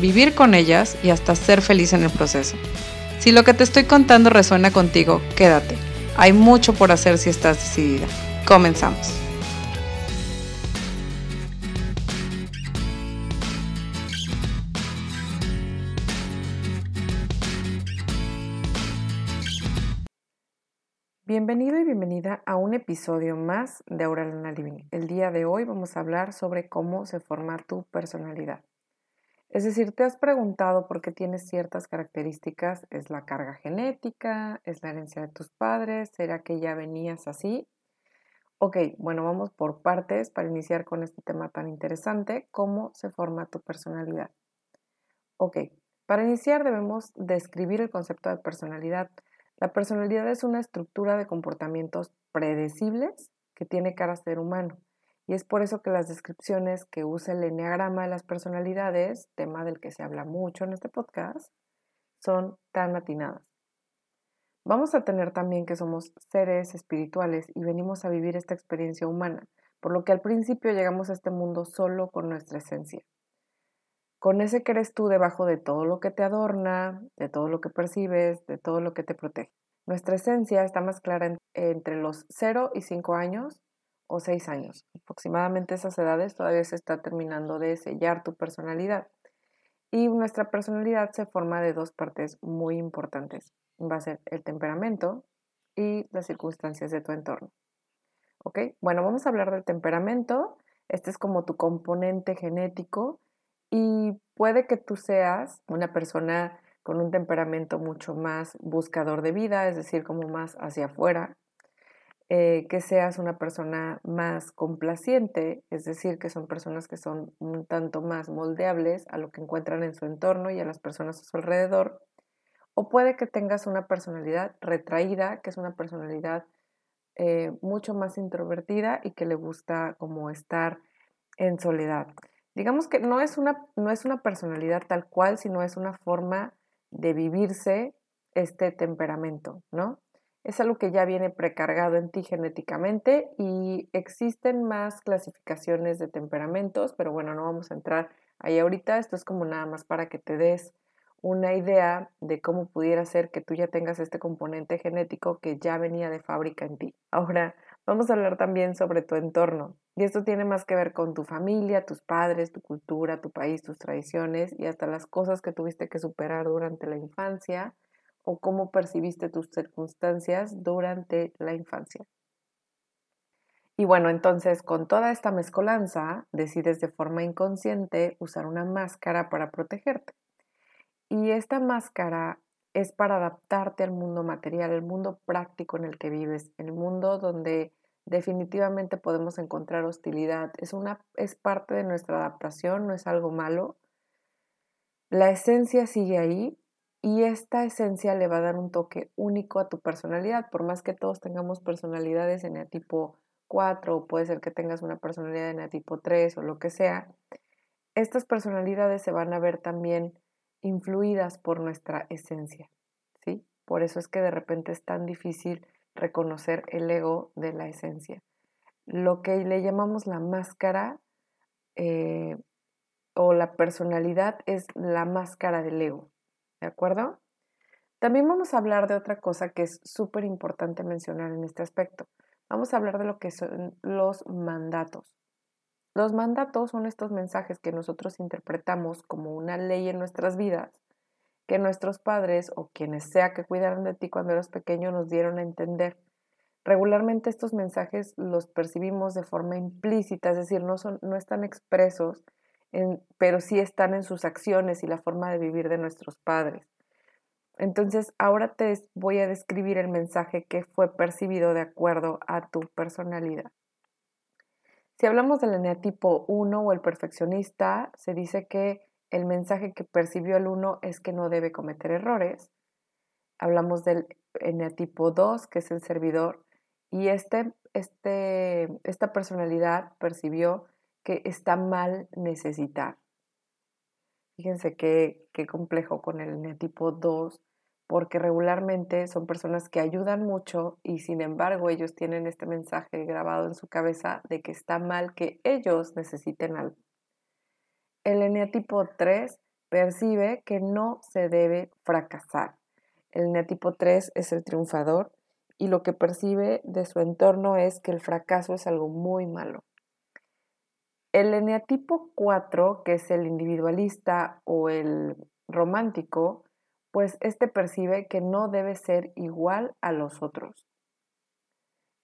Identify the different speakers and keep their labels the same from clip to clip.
Speaker 1: vivir con ellas y hasta ser feliz en el proceso. Si lo que te estoy contando resuena contigo, quédate. Hay mucho por hacer si estás decidida. Comenzamos. Bienvenido y bienvenida a un episodio más de Aurelana Living. El día de hoy vamos a hablar sobre cómo se forma tu personalidad. Es decir, te has preguntado por qué tienes ciertas características. ¿Es la carga genética? ¿Es la herencia de tus padres? ¿Será que ya venías así? Ok, bueno, vamos por partes para iniciar con este tema tan interesante, cómo se forma tu personalidad. Ok, para iniciar debemos describir el concepto de personalidad. La personalidad es una estructura de comportamientos predecibles que tiene carácter humano. Y es por eso que las descripciones que usa el enneagrama de las personalidades, tema del que se habla mucho en este podcast, son tan atinadas. Vamos a tener también que somos seres espirituales y venimos a vivir esta experiencia humana, por lo que al principio llegamos a este mundo solo con nuestra esencia con ese que eres tú debajo de todo lo que te adorna, de todo lo que percibes, de todo lo que te protege. Nuestra esencia está más clara entre los 0 y 5 años o 6 años. Aproximadamente esas edades todavía se está terminando de sellar tu personalidad. Y nuestra personalidad se forma de dos partes muy importantes. Va a ser el temperamento y las circunstancias de tu entorno. ¿Ok? Bueno, vamos a hablar del temperamento. Este es como tu componente genético y puede que tú seas una persona con un temperamento mucho más buscador de vida, es decir, como más hacia afuera, eh, que seas una persona más complaciente, es decir, que son personas que son un tanto más moldeables a lo que encuentran en su entorno y a las personas a su alrededor, o puede que tengas una personalidad retraída, que es una personalidad eh, mucho más introvertida y que le gusta como estar en soledad digamos que no es, una, no es una personalidad tal cual, sino es una forma de vivirse este temperamento, ¿no? Es algo que ya viene precargado en ti genéticamente y existen más clasificaciones de temperamentos, pero bueno, no vamos a entrar ahí ahorita. Esto es como nada más para que te des una idea de cómo pudiera ser que tú ya tengas este componente genético que ya venía de fábrica en ti. Ahora, vamos a hablar también sobre tu entorno. Y esto tiene más que ver con tu familia, tus padres, tu cultura, tu país, tus tradiciones y hasta las cosas que tuviste que superar durante la infancia o cómo percibiste tus circunstancias durante la infancia. Y bueno, entonces con toda esta mezcolanza decides de forma inconsciente usar una máscara para protegerte. Y esta máscara es para adaptarte al mundo material, al mundo práctico en el que vives, el mundo donde definitivamente podemos encontrar hostilidad. Es, una, es parte de nuestra adaptación, no es algo malo. La esencia sigue ahí y esta esencia le va a dar un toque único a tu personalidad. Por más que todos tengamos personalidades en el tipo 4 o puede ser que tengas una personalidad en el tipo 3 o lo que sea, estas personalidades se van a ver también influidas por nuestra esencia. ¿sí? Por eso es que de repente es tan difícil reconocer el ego de la esencia. Lo que le llamamos la máscara eh, o la personalidad es la máscara del ego, ¿de acuerdo? También vamos a hablar de otra cosa que es súper importante mencionar en este aspecto. Vamos a hablar de lo que son los mandatos. Los mandatos son estos mensajes que nosotros interpretamos como una ley en nuestras vidas que nuestros padres o quienes sea que cuidaron de ti cuando eras pequeño nos dieron a entender. Regularmente estos mensajes los percibimos de forma implícita, es decir, no, son, no están expresos, pero sí están en sus acciones y la forma de vivir de nuestros padres. Entonces, ahora te voy a describir el mensaje que fue percibido de acuerdo a tu personalidad. Si hablamos del eneatipo 1 o el perfeccionista, se dice que el mensaje que percibió el 1 es que no debe cometer errores. Hablamos del eneatipo 2, que es el servidor, y este, este, esta personalidad percibió que está mal necesitar. Fíjense qué, qué complejo con el eneatipo 2, porque regularmente son personas que ayudan mucho y sin embargo ellos tienen este mensaje grabado en su cabeza de que está mal que ellos necesiten algo. El eneatipo 3 percibe que no se debe fracasar. El eneatipo 3 es el triunfador y lo que percibe de su entorno es que el fracaso es algo muy malo. El eneatipo 4, que es el individualista o el romántico, pues este percibe que no debe ser igual a los otros.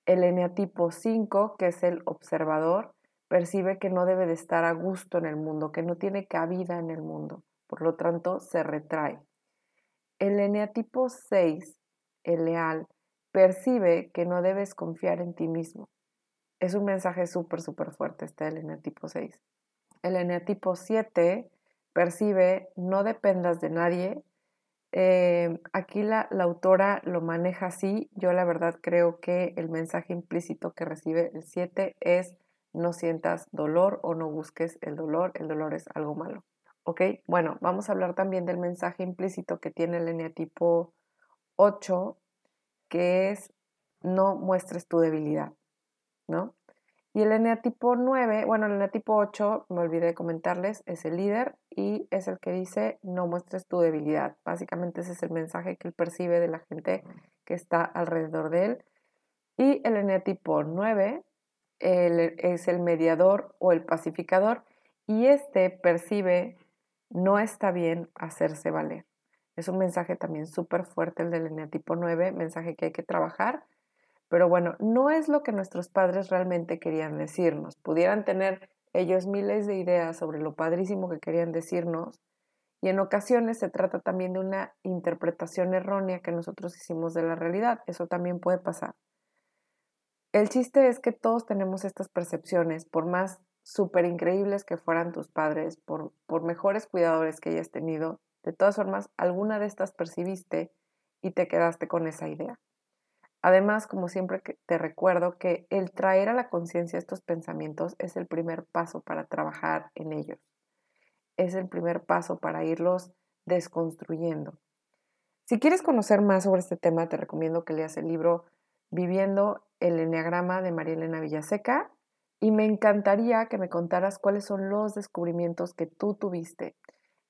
Speaker 1: El eneatipo 5, que es el observador, percibe que no debe de estar a gusto en el mundo, que no tiene cabida en el mundo, por lo tanto se retrae. El eneatipo 6, el leal, percibe que no debes confiar en ti mismo. Es un mensaje súper, súper fuerte este el eneatipo 6. El eneatipo 7 percibe no dependas de nadie. Eh, aquí la, la autora lo maneja así. Yo la verdad creo que el mensaje implícito que recibe el 7 es no sientas dolor o no busques el dolor. El dolor es algo malo. ¿Ok? Bueno, vamos a hablar también del mensaje implícito que tiene el eneatipo 8 que es no muestres tu debilidad, ¿no? Y el eneatipo 9, bueno, el eneatipo 8, me olvidé de comentarles, es el líder y es el que dice no muestres tu debilidad. Básicamente ese es el mensaje que él percibe de la gente que está alrededor de él. Y el eneatipo 9 es el mediador o el pacificador y este percibe no está bien hacerse valer. Es un mensaje también súper fuerte el del eneatipo 9, mensaje que hay que trabajar. Pero bueno, no es lo que nuestros padres realmente querían decirnos. Pudieran tener ellos miles de ideas sobre lo padrísimo que querían decirnos y en ocasiones se trata también de una interpretación errónea que nosotros hicimos de la realidad. Eso también puede pasar. El chiste es que todos tenemos estas percepciones, por más súper increíbles que fueran tus padres, por, por mejores cuidadores que hayas tenido, de todas formas, alguna de estas percibiste y te quedaste con esa idea. Además, como siempre te recuerdo que el traer a la conciencia estos pensamientos es el primer paso para trabajar en ellos. Es el primer paso para irlos desconstruyendo. Si quieres conocer más sobre este tema, te recomiendo que leas el libro Viviendo el Enneagrama de María Elena Villaseca y me encantaría que me contaras cuáles son los descubrimientos que tú tuviste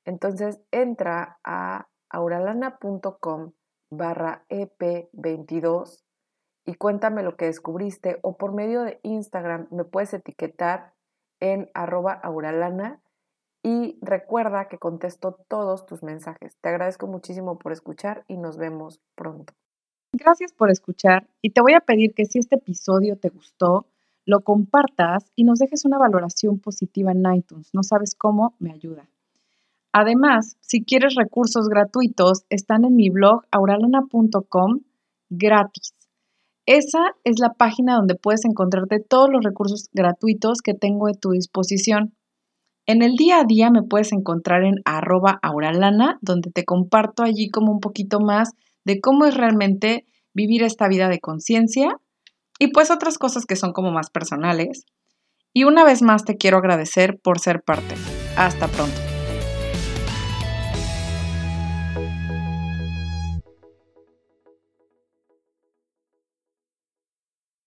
Speaker 1: entonces entra a auralana.com barra EP22 y cuéntame lo que descubriste o por medio de Instagram me puedes etiquetar en arroba auralana y recuerda que contesto todos tus mensajes. Te agradezco muchísimo por escuchar y nos vemos pronto.
Speaker 2: Gracias por escuchar y te voy a pedir que si este episodio te gustó, lo compartas y nos dejes una valoración positiva en iTunes. No sabes cómo, me ayuda. Además, si quieres recursos gratuitos, están en mi blog auralana.com gratis. Esa es la página donde puedes encontrarte todos los recursos gratuitos que tengo a tu disposición. En el día a día me puedes encontrar en arroba auralana, donde te comparto allí como un poquito más de cómo es realmente vivir esta vida de conciencia y pues otras cosas que son como más personales. Y una vez más te quiero agradecer por ser parte. Hasta pronto.